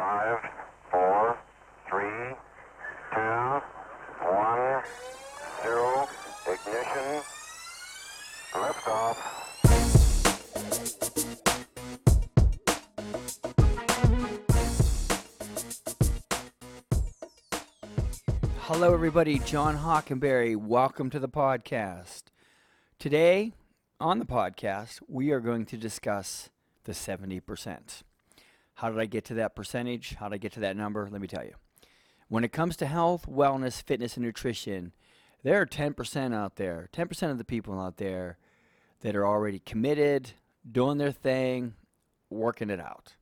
Five, four, three, two, one, zero. Ignition. Liftoff. Hello, everybody. John Hockenberry. Welcome to the podcast. Today, on the podcast, we are going to discuss the 70%. How did I get to that percentage? How did I get to that number? Let me tell you. When it comes to health, wellness, fitness, and nutrition, there are 10% out there, 10% of the people out there that are already committed, doing their thing, working it out.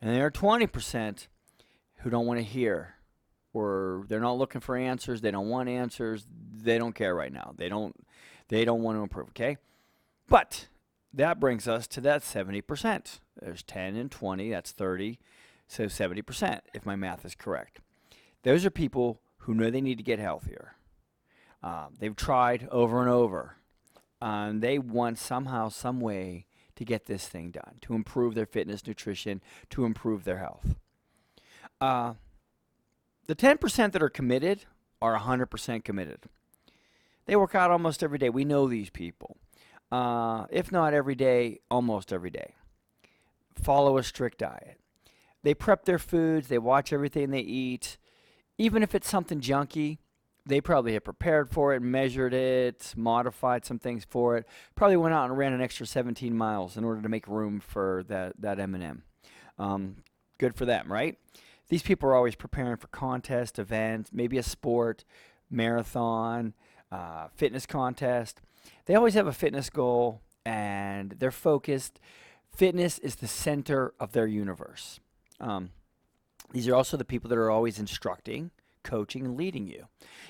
And there are 20% who don't want to hear or they're not looking for answers they don't want answers they don't care right now they don't they don't want to improve okay but that brings us to that 70% there's 10 and 20 that's 30 so 70% if my math is correct those are people who know they need to get healthier um, they've tried over and over and they want somehow some way to get this thing done to improve their fitness nutrition to improve their health uh, the 10% that are committed are 100% committed. They work out almost every day. We know these people. Uh, if not every day, almost every day. Follow a strict diet. They prep their foods, they watch everything they eat. Even if it's something junky, they probably have prepared for it, measured it, modified some things for it. Probably went out and ran an extra 17 miles in order to make room for that, that M&M. Um, good for them, right? these people are always preparing for contest events, maybe a sport, marathon, uh, fitness contest. They always have a fitness goal and they're focused. Fitness is the center of their universe. Um, these are also the people that are always instructing, coaching, and leading you.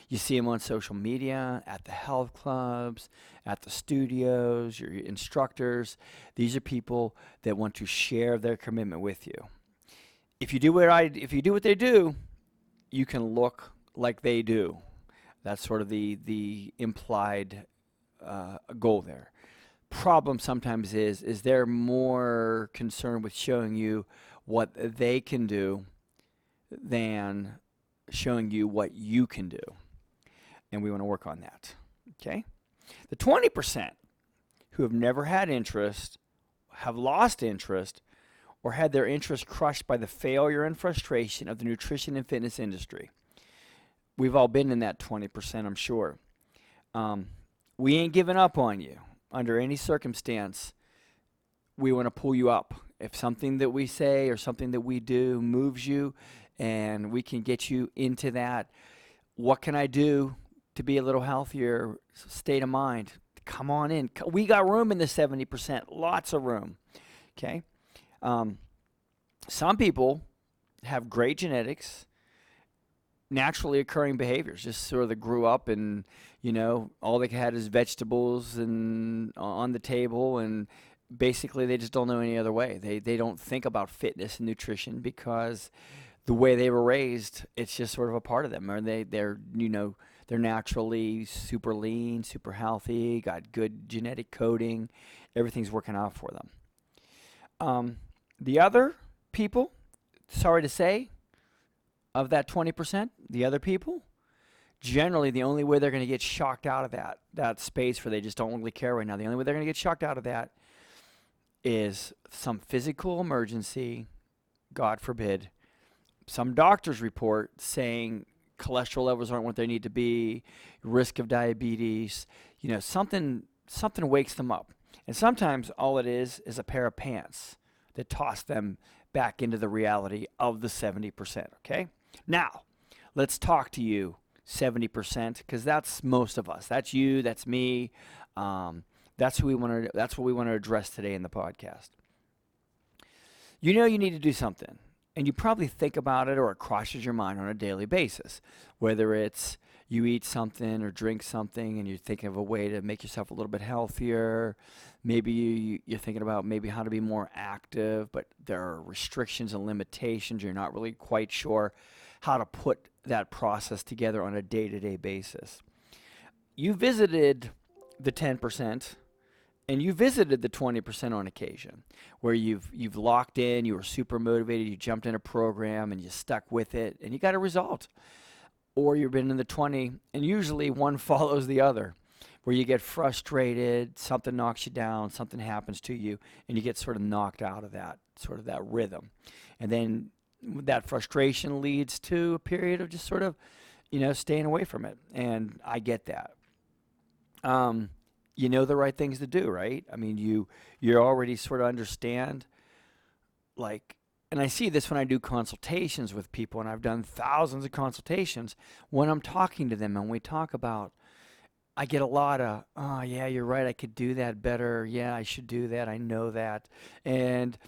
You see them on social media, at the health clubs, at the studios, your instructors. These are people that want to share their commitment with you if you do what I if you do what they do, you can look like they do. That's sort of the the implied uh, goal there. Problem sometimes is is they're more concerned with showing you what they can do than showing you what you can do, and we want to work on that. Okay, the twenty percent who have never had interest have lost interest or had their interest crushed by the failure and frustration of the nutrition and fitness industry. We've all been in that 20%, I'm sure. Um, we ain't giving up on you under any circumstance. We want to pull you up. If something that we say or something that we do moves you and we can get you into that, what can I do to be a little healthier state of mind? Come on in. We got room in the 70%, lots of room. Okay? Um, some people have great genetics, naturally occurring behaviors, just sort of grew up and you know all they had is vegetables and on the table and basically they just don't know any other way. They they don't think about fitness and nutrition because the way they were raised, it's just sort of a part of them. Or they they're you know they're naturally super lean, super healthy, got good genetic coding, everything's working out for them. Um, the other people, sorry to say, of that 20%, the other people, generally the only way they're going to get shocked out of that that space where they just don't really care right now, the only way they're going to get shocked out of that is some physical emergency, God forbid, some doctor's report saying cholesterol levels aren't what they need to be, risk of diabetes, you know, something something wakes them up. And sometimes all it is is a pair of pants that toss them back into the reality of the 70%. Okay? Now, let's talk to you, 70%, because that's most of us. That's you, that's me. Um, that's who we want to that's what we want to address today in the podcast. You know you need to do something, and you probably think about it or it crosses your mind on a daily basis, whether it's you eat something or drink something and you're thinking of a way to make yourself a little bit healthier. Maybe you, you're thinking about maybe how to be more active, but there are restrictions and limitations. You're not really quite sure how to put that process together on a day to day basis. You visited the 10% and you visited the 20% on occasion where you've you've locked in you were super motivated you jumped in a program and you stuck with it and you got a result or you've been in the 20 and usually one follows the other where you get frustrated something knocks you down something happens to you and you get sort of knocked out of that sort of that rhythm and then that frustration leads to a period of just sort of you know staying away from it and i get that um, you know the right things to do, right? I mean, you you already sort of understand like and I see this when I do consultations with people and I've done thousands of consultations when I'm talking to them and we talk about I get a lot of, oh yeah, you're right, I could do that better. Yeah, I should do that. I know that. And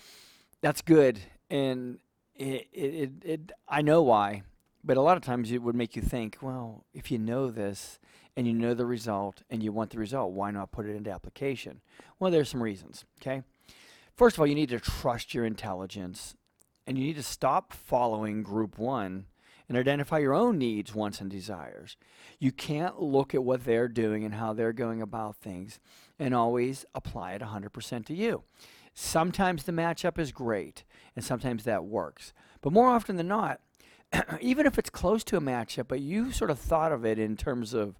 that's good. And it, it, it, it I know why. But a lot of times it would make you think, well, if you know this, and you know the result and you want the result, why not put it into application? Well, there's some reasons, okay? First of all, you need to trust your intelligence and you need to stop following group one and identify your own needs, wants, and desires. You can't look at what they're doing and how they're going about things and always apply it 100% to you. Sometimes the matchup is great and sometimes that works. But more often than not, even if it's close to a matchup, but you sort of thought of it in terms of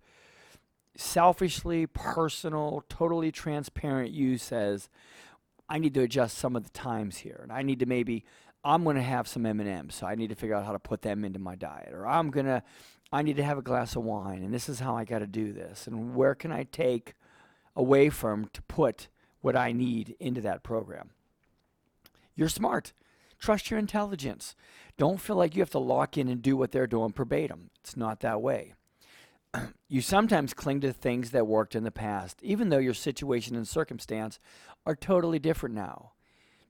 selfishly personal, totally transparent you says, I need to adjust some of the times here, and I need to maybe I'm going to have some M&Ms, so I need to figure out how to put them into my diet, or I'm going to I need to have a glass of wine, and this is how I got to do this, and where can I take away from to put what I need into that program. You're smart. Trust your intelligence. Don't feel like you have to lock in and do what they're doing verbatim. It's not that way. you sometimes cling to things that worked in the past, even though your situation and circumstance are totally different now.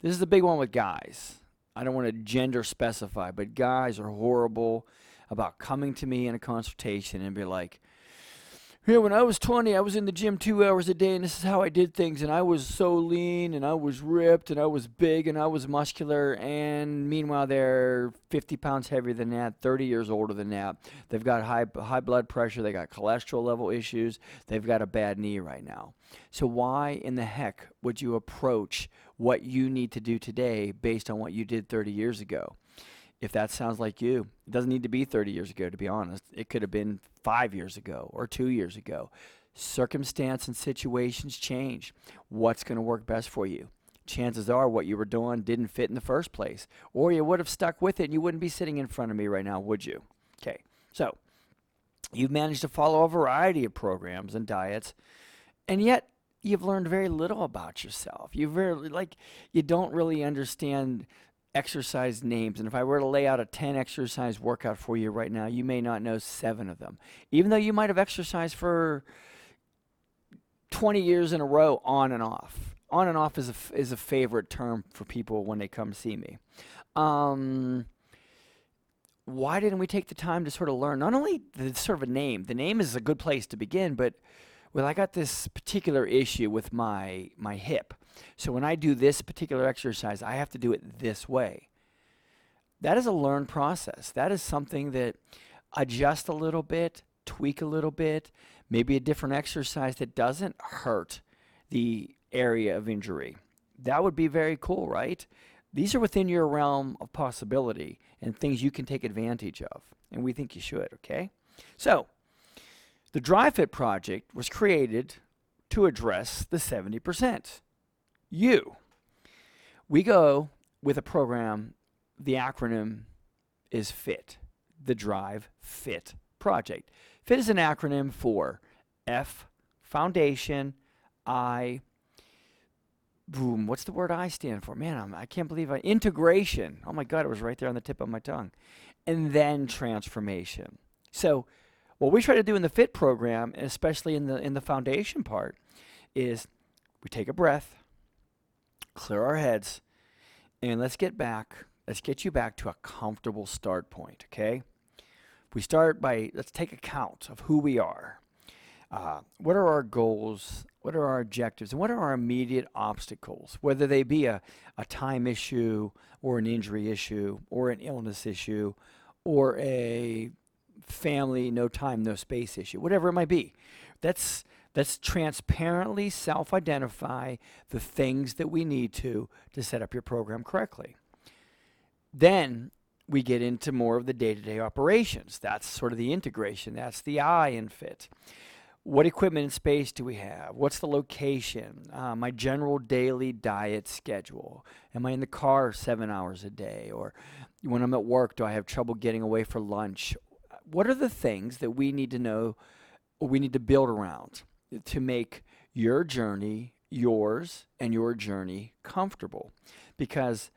This is the big one with guys. I don't want to gender specify, but guys are horrible about coming to me in a consultation and be like, yeah, when I was 20, I was in the gym two hours a day, and this is how I did things. And I was so lean, and I was ripped, and I was big, and I was muscular. And meanwhile, they're 50 pounds heavier than that, 30 years older than that. They've got high high blood pressure. They got cholesterol level issues. They've got a bad knee right now. So why in the heck would you approach what you need to do today based on what you did 30 years ago? If that sounds like you, it doesn't need to be 30 years ago, to be honest. It could have been five years ago or two years ago. Circumstance and situations change. What's going to work best for you? Chances are what you were doing didn't fit in the first place, or you would have stuck with it and you wouldn't be sitting in front of me right now, would you? Okay, so you've managed to follow a variety of programs and diets, and yet you've learned very little about yourself. You very like you don't really understand exercise names. And if I were to lay out a 10 exercise workout for you right now, you may not know seven of them. Even though you might have exercised for 20 years in a row on and off. On and off is a, is a favorite term for people when they come see me. Um, why didn't we take the time to sort of learn not only the sort of a name, the name is a good place to begin, but well, I got this particular issue with my my hip. So when I do this particular exercise, I have to do it this way. That is a learned process. That is something that adjust a little bit, tweak a little bit, maybe a different exercise that doesn't hurt the area of injury. That would be very cool, right? These are within your realm of possibility and things you can take advantage of. And we think you should, okay? So, the DriveFit project was created to address the 70% you. We go with a program, the acronym is FIT, the Drive Fit Project. FIT is an acronym for F, Foundation, I, boom, what's the word I stand for? Man, I'm, I can not believe I, integration. Oh my God, it was right there on the tip of my tongue. And then transformation. So, what we try to do in the FIT program, especially in the in the foundation part, is we take a breath, clear our heads, and let's get back. Let's get you back to a comfortable start point, okay? We start by, let's take account of who we are. Uh, what are our goals? What are our objectives? And what are our immediate obstacles? Whether they be a, a time issue or an injury issue or an illness issue or a family, no time, no space issue, whatever it might be. That's Let's transparently self identify the things that we need to to set up your program correctly. Then we get into more of the day to day operations. That's sort of the integration, that's the I in fit. What equipment and space do we have? What's the location? Uh, my general daily diet schedule. Am I in the car seven hours a day? Or when I'm at work, do I have trouble getting away for lunch? What are the things that we need to know or we need to build around to make your journey yours and your journey comfortable? Because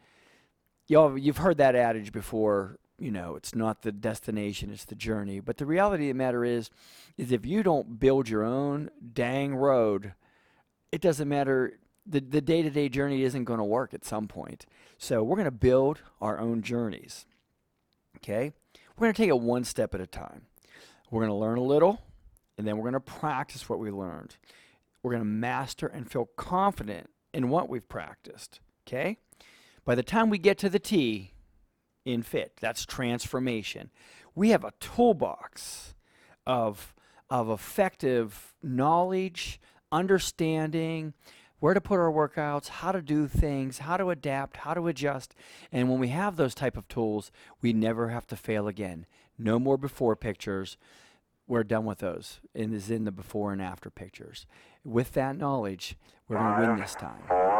y'all, you've heard that adage before. You know, it's not the destination; it's the journey. But the reality of the matter is, is if you don't build your own dang road, it doesn't matter. The the day to day journey isn't going to work at some point. So we're going to build our own journeys. Okay, we're going to take it one step at a time. We're going to learn a little, and then we're going to practice what we learned. We're going to master and feel confident in what we've practiced. Okay. By the time we get to the T in fit, that's transformation, we have a toolbox of, of effective knowledge, understanding, where to put our workouts, how to do things, how to adapt, how to adjust. And when we have those type of tools, we never have to fail again. No more before pictures. We're done with those. And is in the before and after pictures. With that knowledge, we're going to win this time.